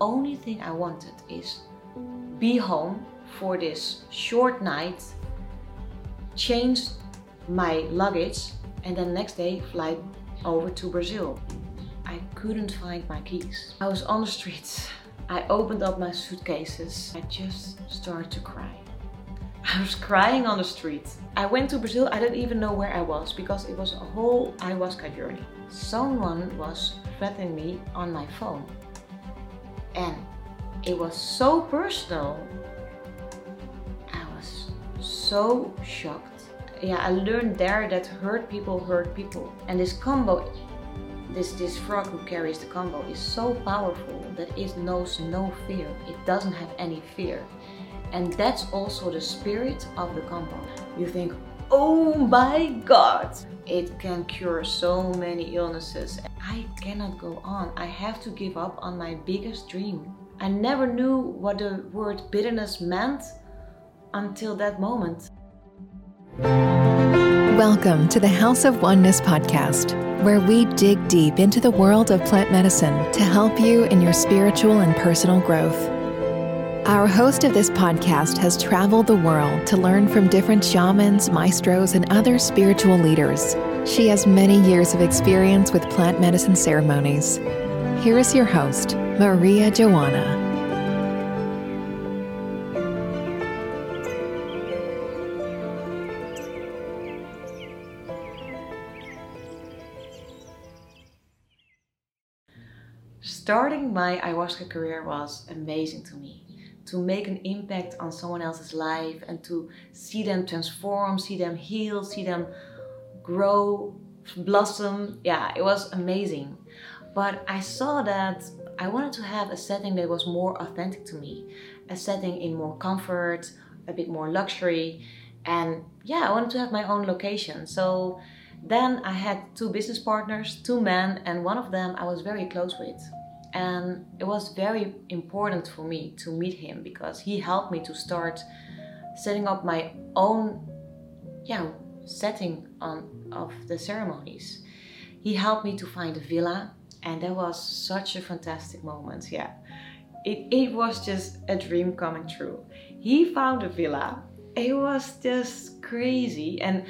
only thing I wanted is be home for this short night, change my luggage, and then next day fly over to Brazil. I couldn't find my keys. I was on the streets. I opened up my suitcases. I just started to cry. I was crying on the street. I went to Brazil. I didn't even know where I was because it was a whole ayahuasca journey. Someone was threatening me on my phone. And it was so personal. I was so shocked. Yeah, I learned there that hurt people hurt people. And this kambo, this, this frog who carries the kambo is so powerful that it knows no fear. It doesn't have any fear. And that's also the spirit of the kambo. You think, oh my god, it can cure so many illnesses. I cannot go on. I have to give up on my biggest dream. I never knew what the word bitterness meant until that moment. Welcome to the House of Oneness podcast, where we dig deep into the world of plant medicine to help you in your spiritual and personal growth. Our host of this podcast has traveled the world to learn from different shamans, maestros, and other spiritual leaders. She has many years of experience with plant medicine ceremonies. Here is your host, Maria Joanna. Starting my ayahuasca career was amazing to me to make an impact on someone else's life and to see them transform, see them heal, see them grow, blossom. Yeah, it was amazing. But I saw that I wanted to have a setting that was more authentic to me, a setting in more comfort, a bit more luxury. And yeah, I wanted to have my own location. So then I had two business partners, two men, and one of them I was very close with and it was very important for me to meet him because he helped me to start setting up my own yeah setting on of the ceremonies he helped me to find a villa and that was such a fantastic moment yeah it, it was just a dream coming true he found a villa it was just crazy and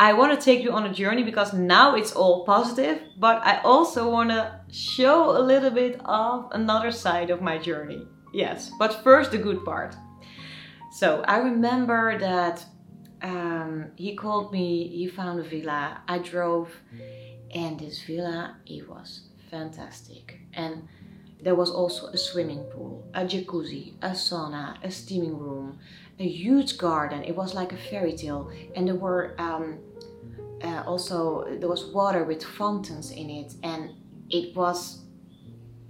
I want to take you on a journey because now it's all positive, but I also want to show a little bit of another side of my journey. Yes, but first the good part. So I remember that um, he called me, he found a villa, I drove, and this villa, it was fantastic. And there was also a swimming pool, a jacuzzi, a sauna, a steaming room, a huge garden. It was like a fairy tale, and there were um, uh, also there was water with fountains in it and it was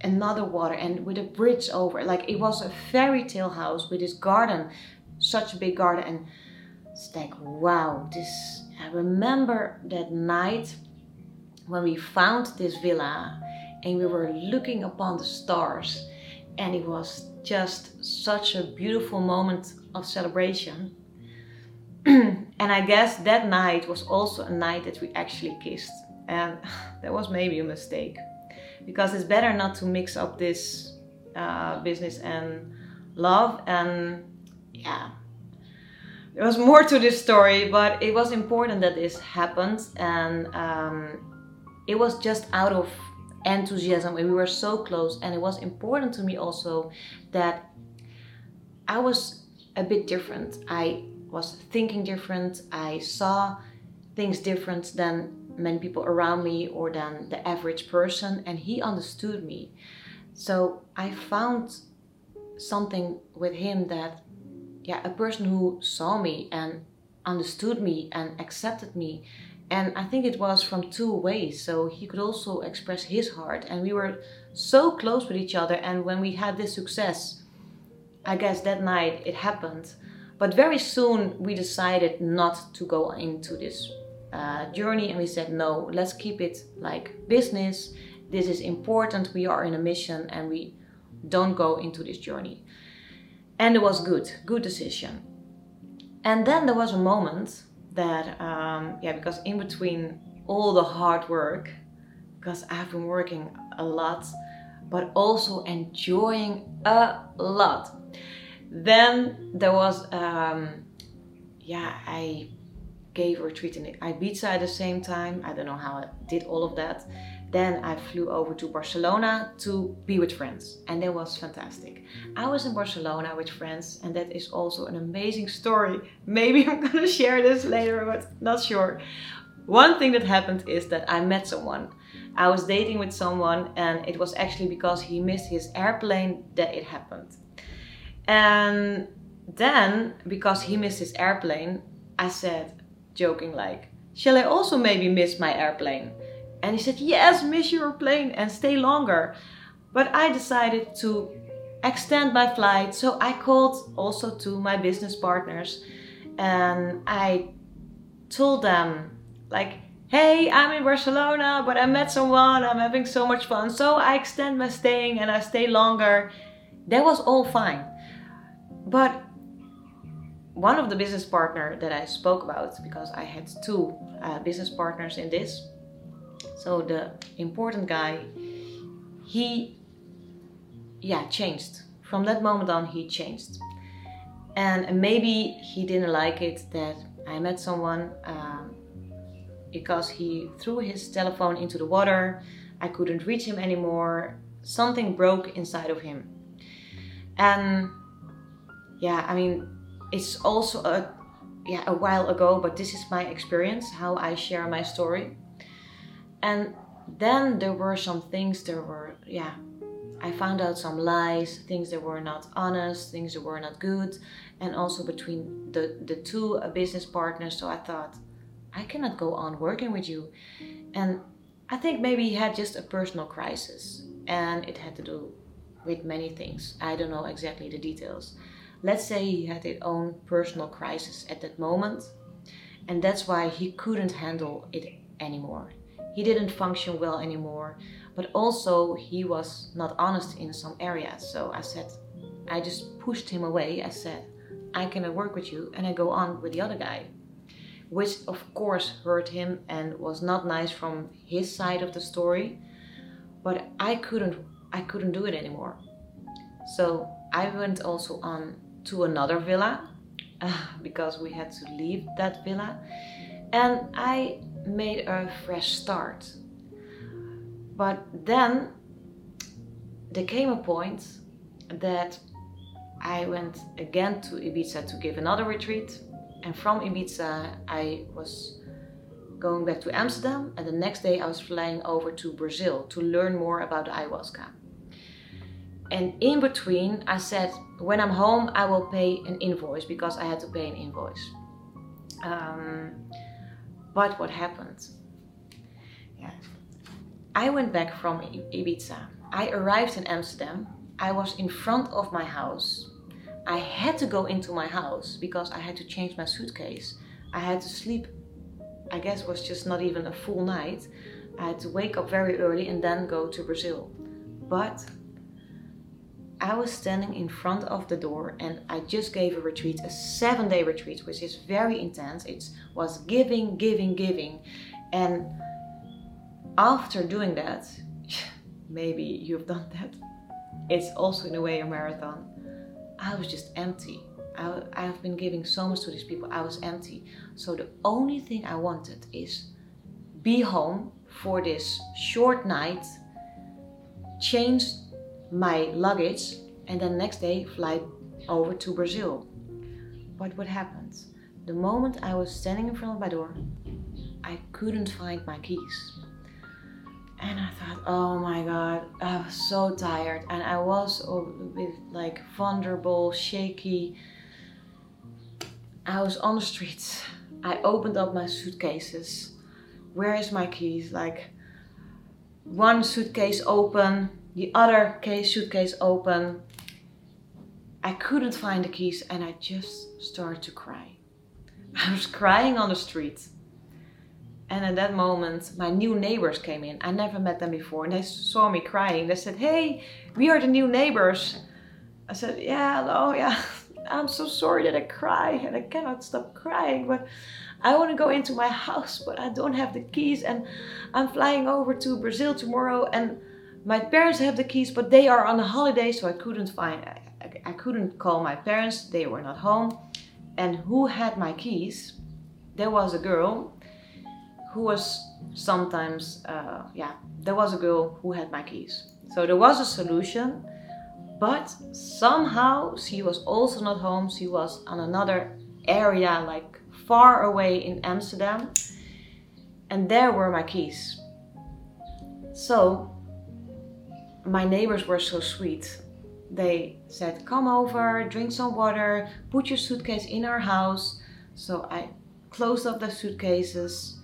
another water and with a bridge over like it was a fairy tale house with this garden such a big garden and it's like wow this i remember that night when we found this villa and we were looking upon the stars and it was just such a beautiful moment of celebration and I guess that night was also a night that we actually kissed. And that was maybe a mistake. Because it's better not to mix up this uh, business and love. And yeah, there was more to this story, but it was important that this happened. And um, it was just out of enthusiasm. We were so close. And it was important to me also that I was a bit different. I was thinking different. I saw things different than many people around me or than the average person, and he understood me. So I found something with him that, yeah, a person who saw me and understood me and accepted me. And I think it was from two ways. So he could also express his heart, and we were so close with each other. And when we had this success, I guess that night it happened but very soon we decided not to go into this uh, journey and we said, no, let's keep it like business. This is important. We are in a mission and we don't go into this journey. And it was good, good decision. And then there was a moment that, um, yeah, because in between all the hard work, because I've been working a lot, but also enjoying a lot. Then there was, um, yeah, I gave a retreat in Ibiza at the same time. I don't know how I did all of that. Then I flew over to Barcelona to be with friends, and that was fantastic. I was in Barcelona with friends, and that is also an amazing story. Maybe I'm gonna share this later, but not sure. One thing that happened is that I met someone. I was dating with someone, and it was actually because he missed his airplane that it happened. And then, because he missed his airplane, I said, joking, like, Shall I also maybe miss my airplane? And he said, Yes, miss your plane and stay longer. But I decided to extend my flight. So I called also to my business partners and I told them, like, hey, I'm in Barcelona, but I met someone, I'm having so much fun. So I extend my staying and I stay longer. That was all fine. But one of the business partner that I spoke about, because I had two uh, business partners in this, so the important guy, he, yeah, changed. From that moment on, he changed. And maybe he didn't like it that I met someone um, because he threw his telephone into the water. I couldn't reach him anymore. Something broke inside of him. And yeah, I mean, it's also a yeah a while ago, but this is my experience, how I share my story. And then there were some things there were, yeah, I found out some lies, things that were not honest, things that were not good, and also between the, the two business partners. So I thought, I cannot go on working with you. And I think maybe he had just a personal crisis, and it had to do with many things. I don't know exactly the details. Let's say he had his own personal crisis at that moment, and that's why he couldn't handle it anymore he didn't function well anymore but also he was not honest in some areas so i said i just pushed him away. I said i cannot work with you and i go on with the other guy which of course hurt him and was not nice from his side of the story but i couldn't i couldn't do it anymore. So i went also on to another villa uh, because we had to leave that villa and i made a fresh start. But then there came a point that I went again to Ibiza to give another retreat. And from Ibiza, I was going back to Amsterdam. And the next day, I was flying over to Brazil to learn more about ayahuasca. And in between, I said, when I'm home, I will pay an invoice because I had to pay an invoice. Um, but what happened? Yeah. I went back from Ibiza. I arrived in Amsterdam. I was in front of my house. I had to go into my house because I had to change my suitcase. I had to sleep, I guess was just not even a full night. I had to wake up very early and then go to Brazil. But I was standing in front of the door and I just gave a retreat, a seven day retreat, which is very intense. It was giving, giving, giving. And after doing that, maybe you've done that, it's also in a way a marathon. I was just empty. I, I have been giving so much to these people. I was empty. So the only thing I wanted is be home for this short night, change my luggage and then next day fly over to Brazil. But what happened? The moment I was standing in front of my door, I couldn't find my keys. And I thought, oh my god, I was so tired and I was a bit like vulnerable, shaky. I was on the streets. I opened up my suitcases. Where is my keys? Like one suitcase open, the other case suitcase open. I couldn't find the keys and I just started to cry. I was crying on the street. And at that moment, my new neighbors came in. I never met them before. And they saw me crying. They said, Hey, we are the new neighbors. I said, Yeah, hello, yeah. I'm so sorry that I cry and I cannot stop crying. But I want to go into my house, but I don't have the keys. And I'm flying over to Brazil tomorrow. And my parents have the keys, but they are on a holiday, so I couldn't find. I, I, couldn't call my parents; they were not home. And who had my keys? There was a girl who was sometimes, uh, yeah, there was a girl who had my keys. So there was a solution, but somehow she was also not home. She was on another area, like far away in Amsterdam, and there were my keys. So my neighbors were so sweet. They said, Come over, drink some water, put your suitcase in our house. So I closed up the suitcases.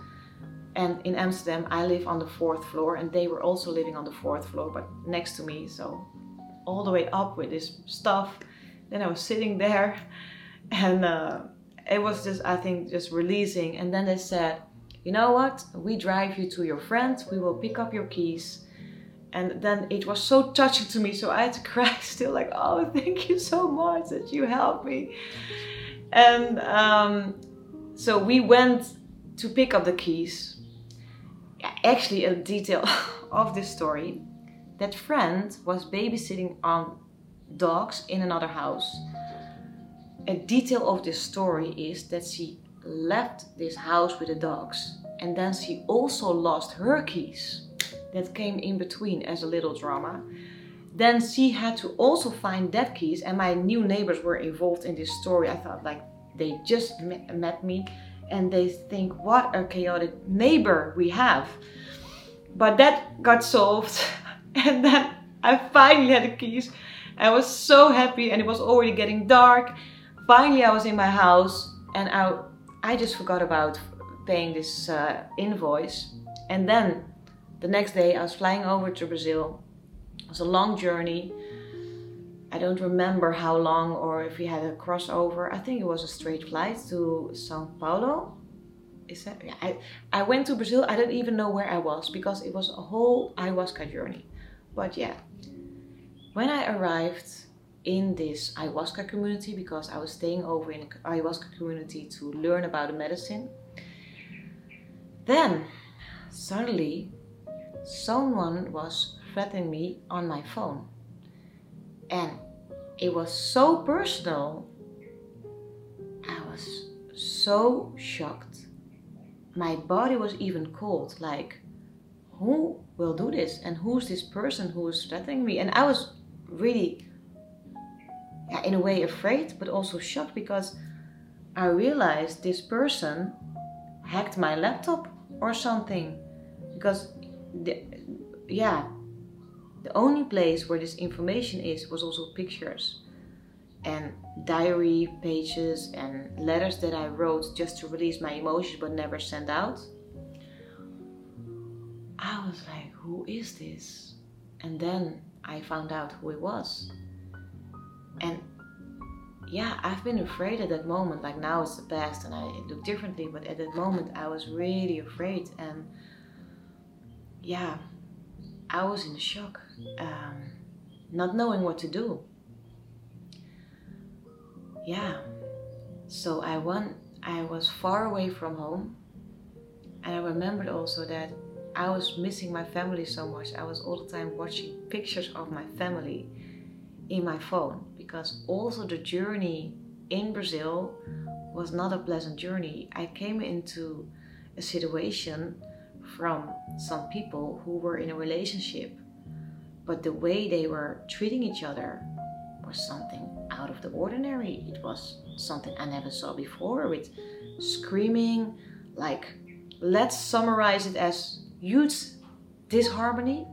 And in Amsterdam, I live on the fourth floor, and they were also living on the fourth floor, but next to me. So all the way up with this stuff. Then I was sitting there, and uh, it was just, I think, just releasing. And then they said, You know what? We drive you to your friend, we will pick up your keys and then it was so touching to me so i had to cry still like oh thank you so much that you helped me. And um, so we went to pick up the keys. Actually a detail of this story. That friend was babysitting on dogs in another house. A detail of this story is that she left this house with the dogs and then she also lost her keys that came in between as a little drama. Then she had to also find that keys, and my new neighbors were involved in this story. I thought, like, they just met me and they think, what a chaotic neighbor we have. But that got solved, and then I finally had the keys. I was so happy, and it was already getting dark. Finally, I was in my house, and I, I just forgot about paying this uh, invoice. And then the next day, I was flying over to Brazil. It was a long journey. I don't remember how long or if we had a crossover. I think it was a straight flight to Sao Paulo. Is that? Yeah, I, I went to Brazil. I don't even know where I was because it was a whole ayahuasca journey. But yeah, when I arrived in this ayahuasca community, because I was staying over in an ayahuasca community to learn about the medicine, then suddenly someone was threatening me on my phone. And it was so personal. I was so shocked. My body was even cold. Like, who will do this? And who's this person who is threatening me? And I was really, yeah, in a way, afraid, but also shocked because I realized this person hacked my laptop or something. Because the, yeah, the only place where this information is was also pictures and diary pages and letters that I wrote just to release my emotions but never sent out. I was like, who is this? And then I found out who it was. And yeah, I've been afraid at that moment. Like now it's the past and I look differently, but at that moment I was really afraid. And yeah, I was in shock, um, not knowing what to do. Yeah, so I went. I was far away from home, and I remembered also that I was missing my family so much. I was all the time watching pictures of my family in my phone because also the journey in Brazil was not a pleasant journey. I came into a situation from some people who were in a relationship, but the way they were treating each other was something out of the ordinary. It was something I never saw before with screaming, like, let's summarize it as huge disharmony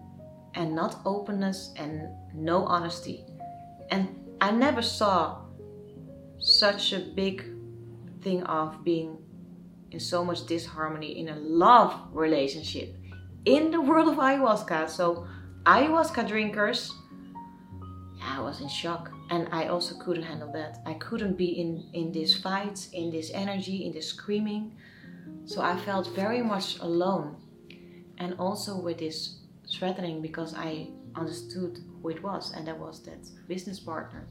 and not openness and no honesty. And I never saw such a big thing of being in so much disharmony in a love relationship in the world of ayahuasca. So, ayahuasca drinkers, I was in shock. And I also couldn't handle that. I couldn't be in, in these fights, in this energy, in this screaming. So I felt very much alone. And also with this threatening because I understood who it was, and that was that business partner.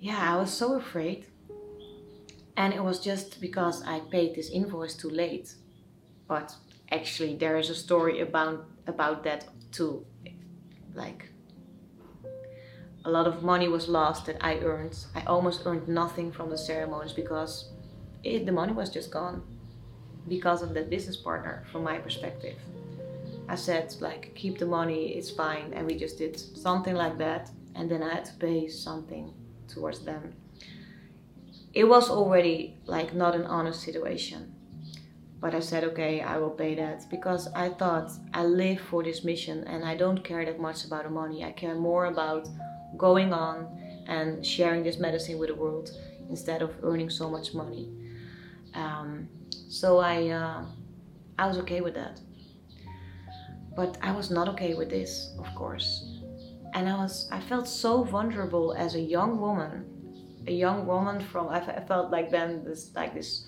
Yeah, I was so afraid and it was just because I paid this invoice too late. But actually, there is a story about about that too. like a lot of money was lost that I earned. I almost earned nothing from the ceremonies because it, the money was just gone because of that business partner from my perspective. I said like keep the money, it's fine, and we just did something like that, and then I had to pay something towards them. It was already like not an honest situation, but I said okay, I will pay that because I thought I live for this mission and I don't care that much about the money. I care more about going on and sharing this medicine with the world instead of earning so much money. Um, so I, uh, I was okay with that. But I was not okay with this, of course. And I was, I felt so vulnerable as a young woman, a young woman from, I felt like then this, like this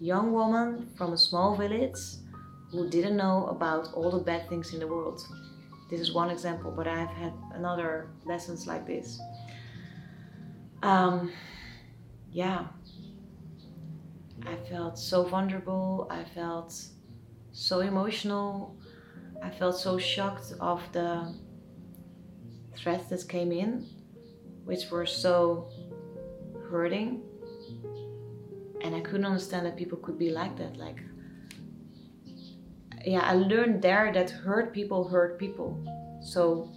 young woman from a small village who didn't know about all the bad things in the world this is one example, but I've had another lessons like this. Um, yeah, I felt so vulnerable. I felt so emotional. I felt so shocked of the threats that came in, which were so hurting. And I couldn't understand that people could be like that. Like, yeah, I learned there that hurt people hurt people. So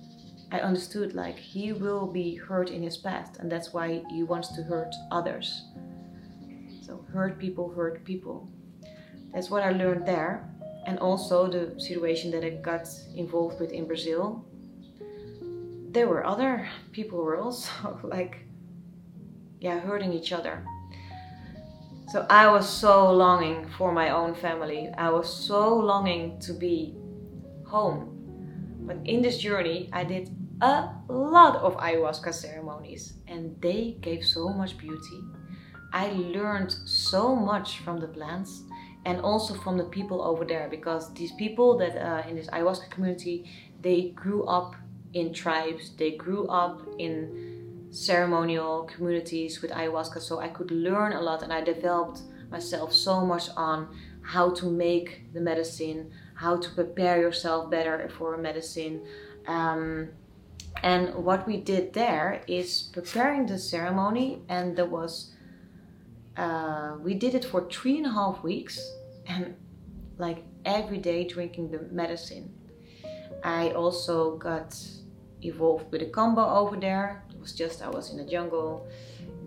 I understood like he will be hurt in his past, and that's why he wants to hurt others. So hurt people hurt people. That's what I learned there, and also the situation that I got involved with in Brazil. There were other people who were also like, yeah, hurting each other. So I was so longing for my own family. I was so longing to be home. But in this journey, I did a lot of ayahuasca ceremonies and they gave so much beauty. I learned so much from the plants and also from the people over there because these people that uh, in this ayahuasca community they grew up in tribes they grew up in ceremonial communities with ayahuasca so i could learn a lot and i developed myself so much on how to make the medicine how to prepare yourself better for a medicine um, and what we did there is preparing the ceremony and there was uh, we did it for three and a half weeks and like every day drinking the medicine i also got evolved with a kambo over there. Was just I was in the jungle,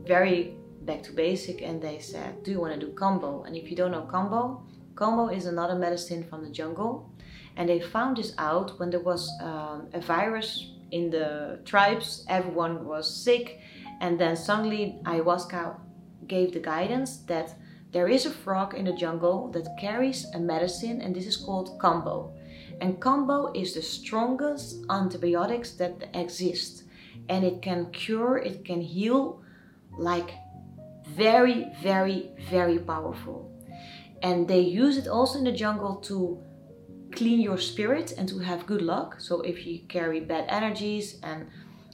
very back to basic, and they said, "Do you want to do kambo?" And if you don't know kambo, kambo is another medicine from the jungle, and they found this out when there was um, a virus in the tribes. Everyone was sick, and then suddenly ayahuasca gave the guidance that there is a frog in the jungle that carries a medicine, and this is called kambo. And kambo is the strongest antibiotics that exist. And it can cure, it can heal like very, very, very powerful. And they use it also in the jungle to clean your spirit and to have good luck. So if you carry bad energies and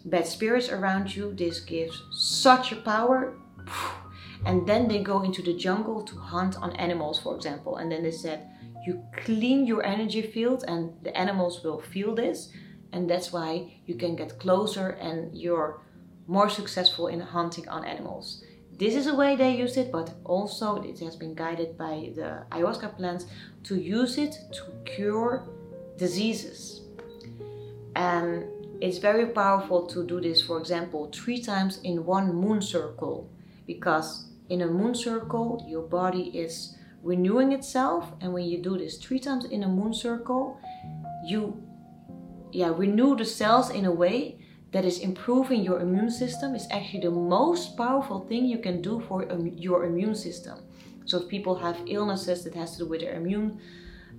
bad spirits around you, this gives such a power. And then they go into the jungle to hunt on animals, for example. And then they said, you clean your energy field and the animals will feel this and that's why you can get closer and you're more successful in hunting on animals. This is a way they use it but also it has been guided by the ayahuasca plants to use it to cure diseases. And it's very powerful to do this for example three times in one moon circle because in a moon circle your body is renewing itself. And when you do this three times in a moon circle you yeah renew the cells in a way that is improving your immune system is actually the most powerful thing you can do for your immune system. So if people have illnesses that has to do with their immune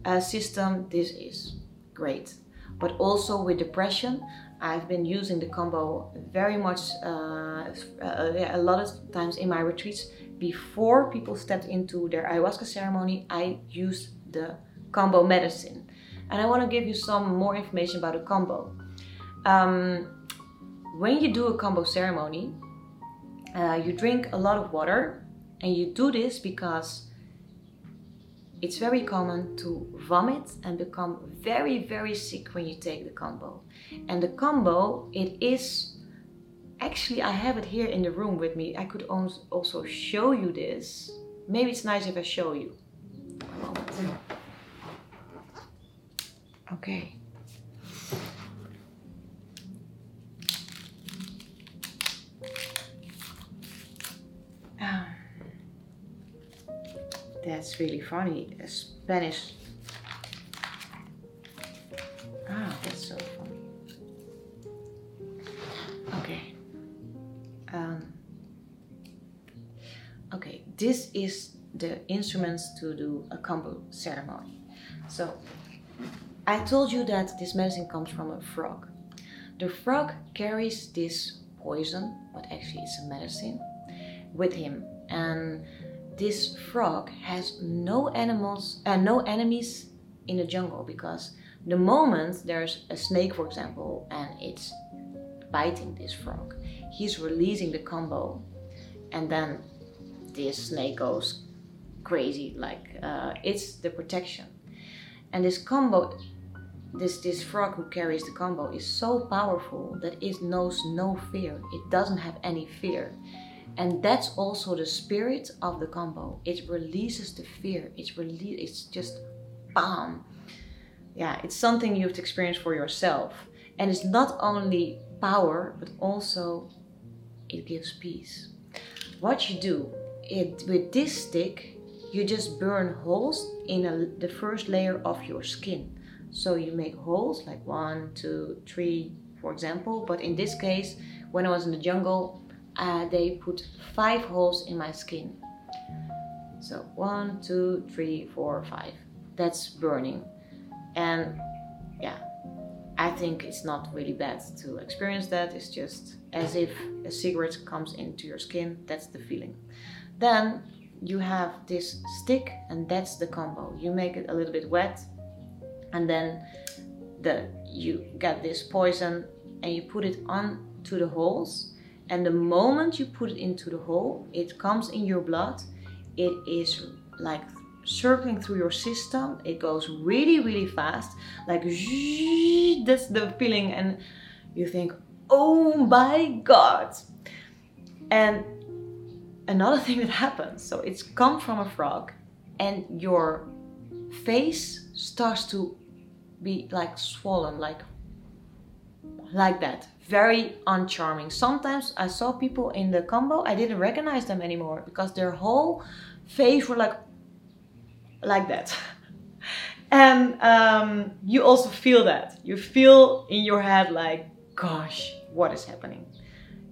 uh, system this is great. But also with depression I've been using the kambo very much uh, uh, a lot of times in my retreats. Before people stepped into their ayahuasca ceremony, I used the kambo medicine. And I want to give you some more information about a kambo. Um, when you do a kambo ceremony, uh, you drink a lot of water, and you do this because it's very common to vomit and become very, very sick when you take the kambo. And the kambo, it is actually, I have it here in the room with me. I could also show you this. Maybe it's nice if I show you. Okay. That's really funny. Spanish. Ah, that's so funny. Okay. Um, okay, this is the instruments to do a kambo ceremony. So, I told you that this medicine comes from a frog. The frog carries this poison, but actually it's a medicine, with him. And this frog has no animals and uh, no enemies in the jungle because the moment there's a snake for example and it's biting this frog he's releasing the kambo and then this snake goes crazy like uh, it's the protection and this kambo this this frog who carries the kambo is so powerful that it knows no fear. It doesn't have any fear. And that's also the spirit of the kambo. It releases the fear. It's release it's just bam yeah it's something you have to experience for yourself. And it's not only power but also it gives peace. What you do it with this stick you just burn holes in a, the first layer of your skin so you make holes like one two three for example but in this case when i was in the jungle uh, they put five holes in my skin. So one, two, three, four, five. That's burning. And yeah, I think it's not really bad to experience that. It's just as if a cigarette comes into your skin. That's the feeling. Then you have this stick, and that's the kambo. You make it a little bit wet, and then the you get this poison, and you put it on to the holes and the moment you put it into the hole, it comes in your blood. It is like circling through your system. It goes really, really fast. Like, that's the feeling. And you think, oh my God. And another thing that happens so it's come from a frog, and your face starts to be like swollen, like like that very uncharming. Sometimes I saw people in the kambo, I didn't recognize them anymore because their whole face were like like that. and um, you also feel that. You feel in your head like, gosh, what is happening?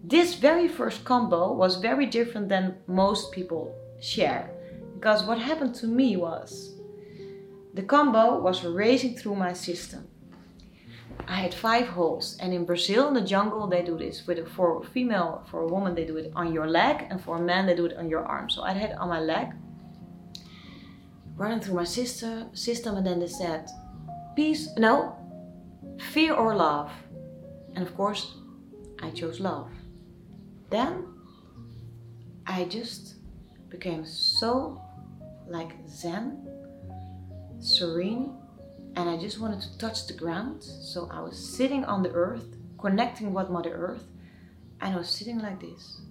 This very first kambo was very different than most people share. Because what happened to me was the kambo was racing through my system. I had five holes. And in Brazil, in the jungle, they do this. With a, for a female, for a woman, they do it on your leg, and for a man, they do it on your arm. So I had it on my leg, running through my sister system, and then they said, "Peace, no, fear or love." And of course, I chose love. Then I just became so like Zen, serene, and I just wanted to touch the ground. So I was sitting on the earth, connecting with Mother Earth, and I was sitting like this.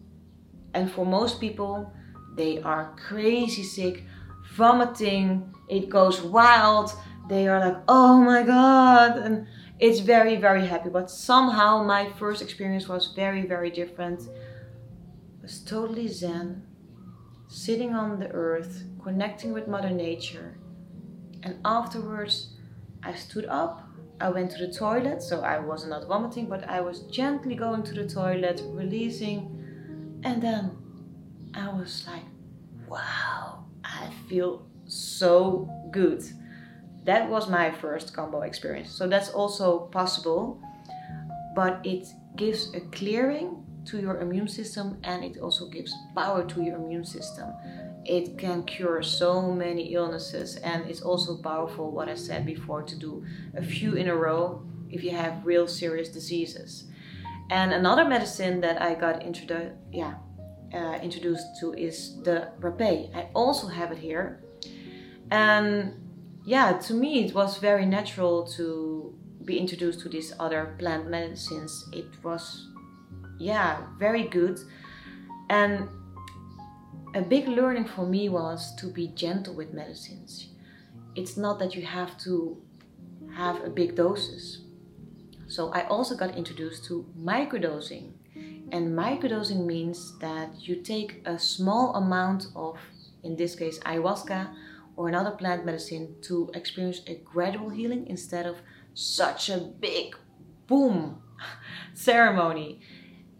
And for most people, they are crazy sick, vomiting, it goes wild. They are like, oh my god, and it's very, very happy. But somehow my first experience was very, very different. It was totally zen, sitting on the earth, connecting with Mother Nature. And afterwards, I stood up, I went to the toilet, so I was not vomiting, but I was gently going to the toilet, releasing, and then I was like, wow, I feel so good. That was my first kambo experience. So that's also possible, but it gives a clearing to your immune system and it also gives power to your immune system it can cure so many illnesses and it's also powerful what i said before to do a few in a row if you have real serious diseases and another medicine that i got introduced yeah uh, introduced to is the rapé i also have it here And yeah, to me, it was very natural to be introduced to these other plant medicines. It was, yeah, very good. And a big learning for me was to be gentle with medicines. It's not that you have to have a big doses. So I also got introduced to microdosing. And microdosing means that you take a small amount of, in this case, ayahuasca or another plant medicine to experience a gradual healing instead of such a big boom ceremony.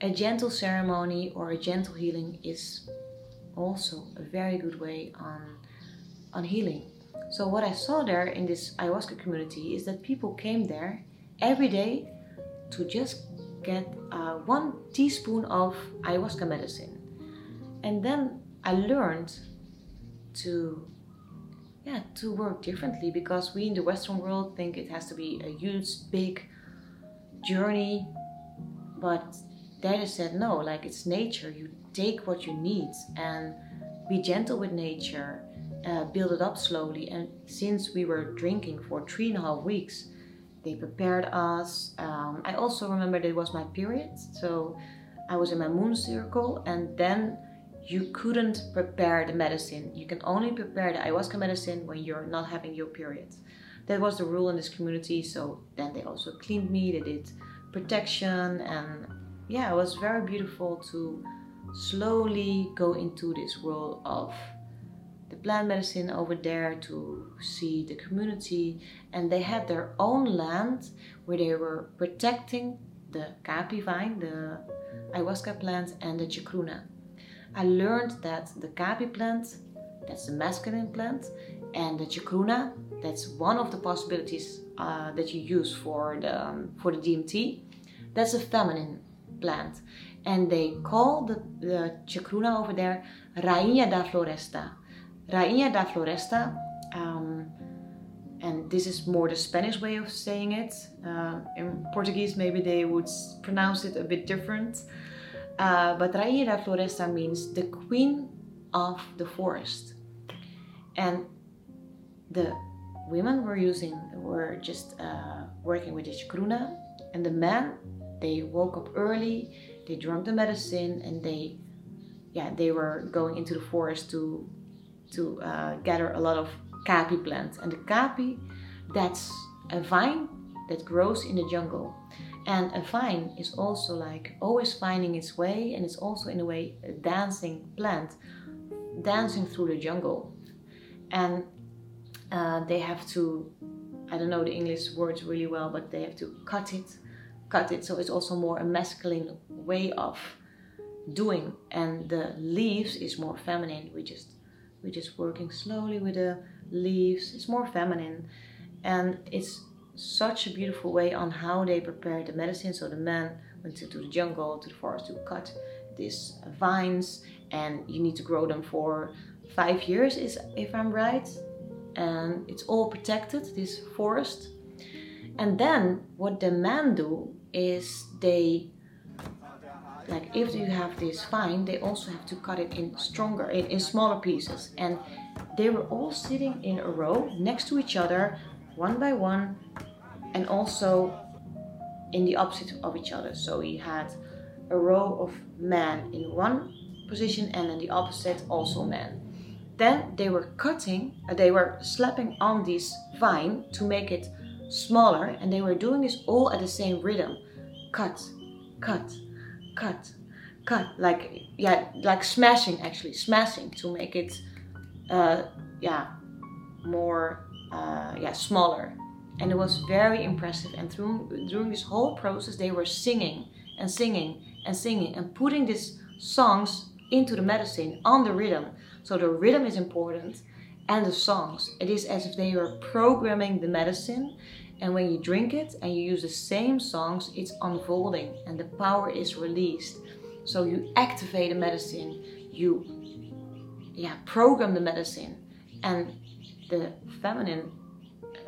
A gentle ceremony or a gentle healing is also a very good way on, on healing. So, what I saw there in this ayahuasca community is that people came there every day to just get uh, one teaspoon of ayahuasca medicine. And then I learned to yeah to work differently because we in the western world think it has to be a huge big journey but Dada said no like it's nature you take what you need and be gentle with nature uh, build it up slowly and since we were drinking for three and a half weeks they prepared us um, i also remember it was my period so i was in my moon circle and then you couldn't prepare the medicine. You can only prepare the ayahuasca medicine when you're not having your period. That was the rule in this community. So then they also cleaned me, they did protection, and yeah, it was very beautiful to slowly go into this world of the plant medicine over there to see the community. And they had their own land where they were protecting the caapi vine, the ayahuasca plant, and the chacruna. I learned that the caapi plant, that's the masculine plant, and the chacruna, that's one of the possibilities uh, that you use for the um, for the DMT. That's a feminine plant, and they call the, the chacruna over there Rainha da Floresta. Rainha da Floresta, um, and this is more the Spanish way of saying it. Uh, in Portuguese, maybe they would pronounce it a bit different. Uh, but Rainha da Floresta means the queen of the forest. And the women were using, were just uh, working with the chacruna, and the men, they woke up early, they drank the medicine, and they, yeah, they were going into the forest to, to uh, gather a lot of caapi plants. And the caapi that's a vine that grows in the jungle. And a vine is also like always finding its way, and it's also in a way a dancing plant, dancing through the jungle. And uh, they have to, I don't know the English words really well, but they have to cut it, cut it. So it's also more a masculine way of doing, and the leaves is more feminine. We just we're just working slowly with the leaves. It's more feminine, and it's such a beautiful way on how they prepare the medicine. So the men went to, to the jungle, to the forest to cut these vines, and you need to grow them for five years, is if I'm right. And it's all protected, this forest. And then what the men do is they like if you have this vine they also have to cut it in stronger in, in smaller pieces and they were all sitting in a row next to each other one by one and also in the opposite of each other. So he had a row of men in one position and in the opposite also men. Then they were cutting, uh, they were slapping on this vine to make it smaller and they were doing this all at the same rhythm. Cut, cut, cut, cut. Like, yeah, like smashing actually, smashing to make it, uh, yeah, more, uh, yeah, smaller and it was very impressive. And through, during this whole process, they were singing and singing and singing and putting these songs into the medicine on the rhythm. So the rhythm is important and the songs. It is as if they were programming the medicine. And when you drink it and you use the same songs, it's unfolding and the power is released. So you activate the medicine, you yeah, program the medicine, and the feminine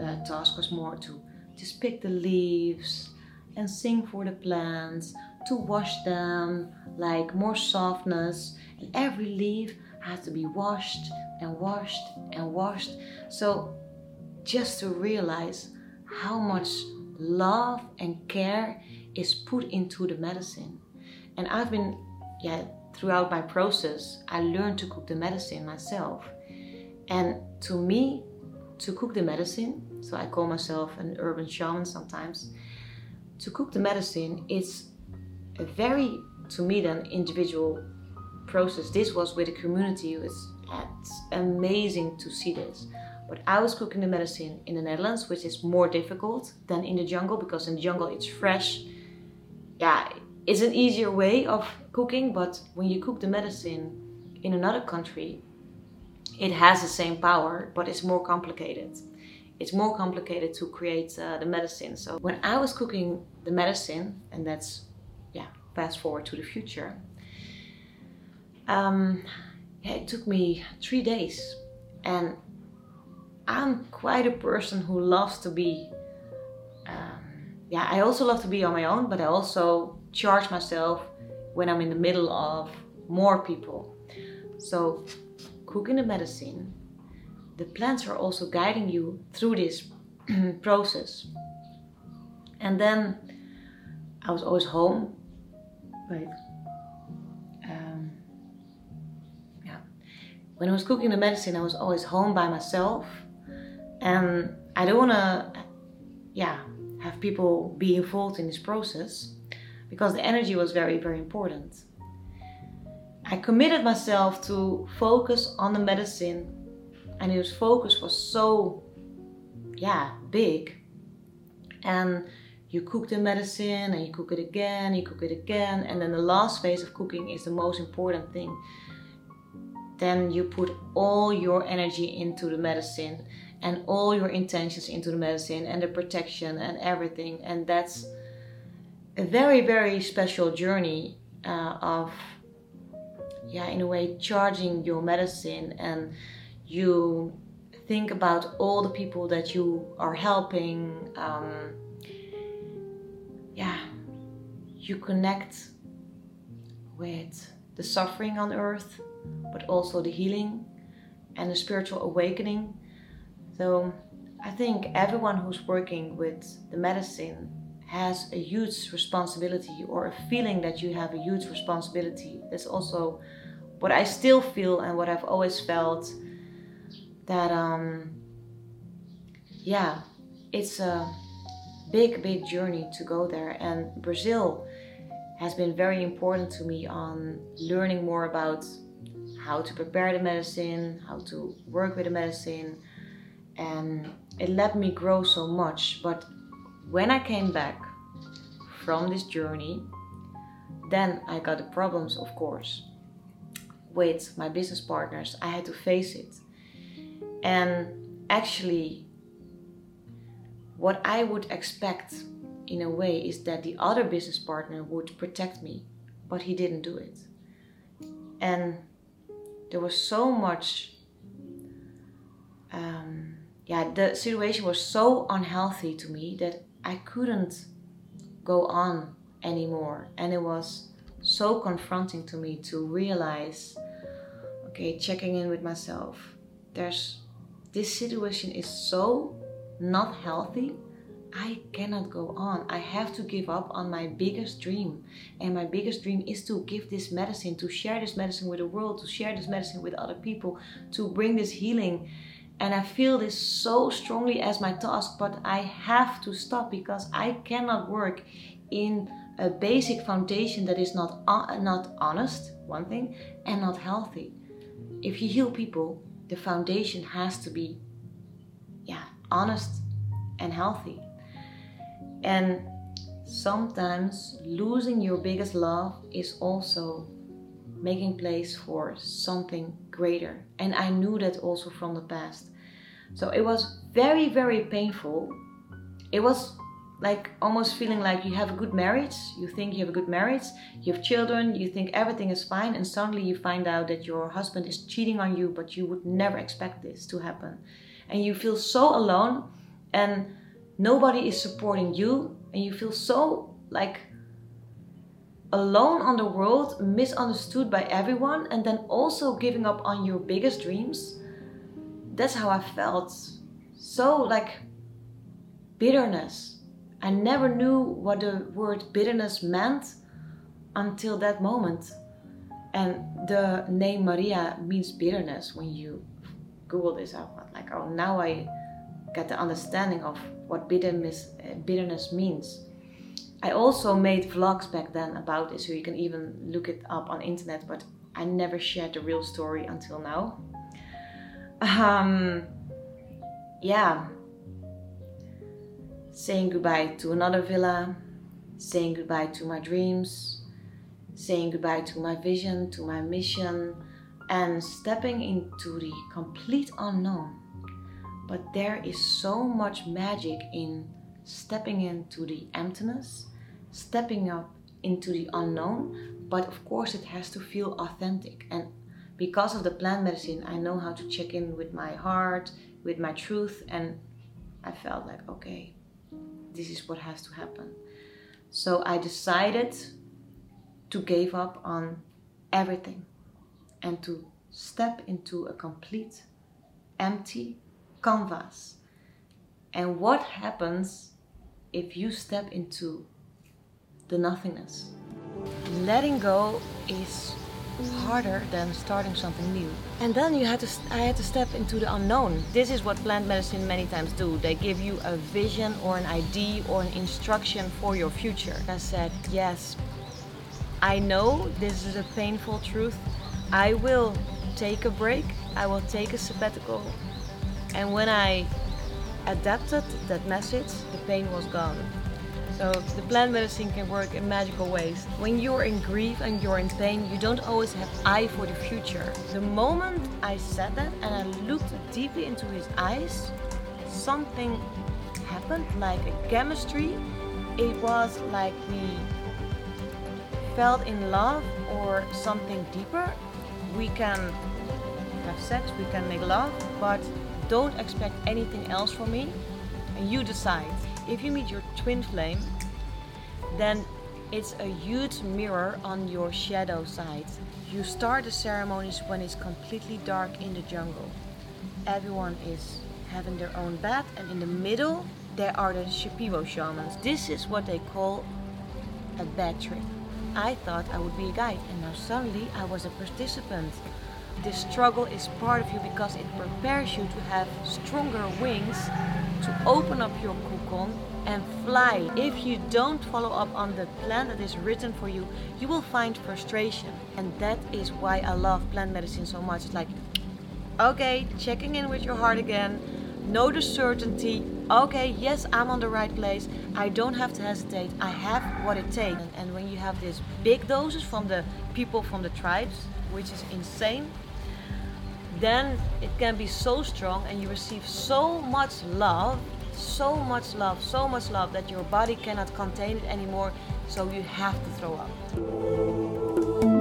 uh, task was more to just pick the leaves and sing for the plants, to wash them, like more softness. And every leaf has to be washed and washed and washed. So just to realize how much love and care is put into the medicine. And I've been, yeah, throughout my process, I learned to cook the medicine myself. And to me, to cook the medicine, so I call myself an urban shaman sometimes, to cook the medicine, it's a very, to me, an individual process. This was with a community. It's, it's amazing to see this. But I was cooking the medicine in the Netherlands, which is more difficult than in the jungle because in the jungle it's fresh. Yeah, it's an easier way of cooking, but when you cook the medicine in another country, it has the same power, but it's more complicated. It's more complicated to create uh, the medicine. So when I was cooking the medicine, and that's yeah, fast forward to the future. Um, yeah, it took me three days, and I'm quite a person who loves to be. Um, yeah, I also love to be on my own, but I also charge myself when I'm in the middle of more people. So, cooking the medicine, the plants are also guiding you through this process. And then I was always home. Wait. Um, yeah. When I was cooking the medicine, I was always home by myself. And I don't want to, yeah, have people be involved in this process because the energy was very, very important. I committed myself to focus on the medicine, and this focus was so, yeah, big. And you cook the medicine, and you cook it again, you cook it again, and then the last phase of cooking is the most important thing. Then you put all your energy into the medicine and all your intentions into the medicine and the protection and everything, and that's a very very special journey uh, of yeah in a way charging your medicine. And you think about all the people that you are helping um, yeah you connect with the suffering on earth but also the healing and the spiritual awakening so i think everyone who's working with the medicine has a huge responsibility or a feeling that you have a huge responsibility. That's also what I still feel and what I've always felt that um yeah, it's a big big journey to go there and Brazil has been very important to me on learning more about how to prepare the medicine, how to work with the medicine and it let me grow so much but when I came back from this journey, then I got the problems, of course, with my business partners. I had to face it. And actually, what I would expect in a way is that the other business partner would protect me, but he didn't do it. And there was so much um, yeah the situation was so unhealthy to me that I couldn't go on anymore. And it was so confronting to me to realize okay, checking in with myself. There's this situation is so not healthy. I cannot go on. I have to give up on my biggest dream. And my biggest dream is to give this medicine, to share this medicine with the world, to share this medicine with other people, to bring this healing and I feel this so strongly as my task, but I have to stop because I cannot work in a basic foundation that is not uh, not honest, one thing, and not healthy. If you heal people, the foundation has to be yeah, honest and healthy. And sometimes losing your biggest love is also making place for something greater. And I knew that also from the past. So it was very, very painful. It was like almost feeling like you have a good marriage, you think you have a good marriage, you have children, you think everything is fine, and suddenly you find out that your husband is cheating on you, but you would never expect this to happen. And you feel so alone, and nobody is supporting you, and you feel so like alone on the world, misunderstood by everyone, and then also giving up on your biggest dreams. That's how I felt. So, like, bitterness. I never knew what the word bitterness meant until that moment. And the name Maria means bitterness. When you Google this, I like, oh, now I get the understanding of what bitterness, eh, bitterness means. I also made vlogs back then about this, so you can even look it up on internet. But I never shared the real story until now. Um, yeah, saying goodbye to another villa, saying goodbye to my dreams, saying goodbye to my vision, to my mission, and stepping into the complete unknown. But there is so much magic in stepping into the emptiness stepping up into the unknown, but of course it has to feel authentic. And because of the plant medicine, I know how to check in with my heart, with my truth, and I felt like, okay, this is what has to happen. So I decided to give up on everything and to step into a complete empty canvas. And what happens if you step into the nothingness. Letting go is harder than starting something new. And then you had to I had to step into the unknown. This is what plant medicine many times do. They give you a vision or an idea or an instruction for your future. I said, "Yes. I know this is a painful truth. I will take a break. I will take a sabbatical." And when I adapted that message, the pain was gone. So the plant medicine can work in magical ways. When you're in grief and you're in pain, you don't always have eye for the future. The moment I said that and I looked deeply into his eyes, something happened like a chemistry. It was like we felt in love or something deeper. We can have sex, we can make love, but don't expect anything else from me and you decide. If you meet your twin flame, then it's a huge mirror on your shadow side. You start the ceremonies when it's completely dark in the jungle. Everyone is having their own bed, and in the middle, there are the Shipibo shamans. This is what they call a bad trip. I thought I would be a guide, and now suddenly I was a participant. This struggle is part of you because it prepares you to have stronger wings to open up your cocon and fly. If you don't follow up on the plan that is written for you, you will find frustration. And that is why I love plant medicine so much. It's like, okay, checking in with your heart again, know the certainty. Okay, yes, I'm on the right place. I don't have to hesitate. I have what it takes. And, and when you have these big doses from the people from the tribes, which is insane, then it can be so strong and you receive so much love so much love, so much love that your body cannot contain it anymore, so you have to throw up.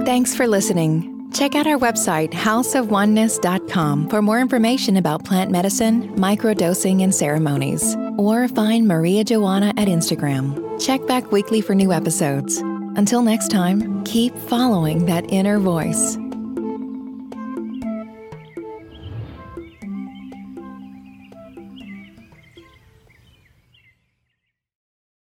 Thanks for listening. Check out our website, houseofoneness.com, for more information about plant medicine, microdosing, and ceremonies. Or find Maria Joanna at Instagram. Check back weekly for new episodes. Until next time, keep following that inner voice.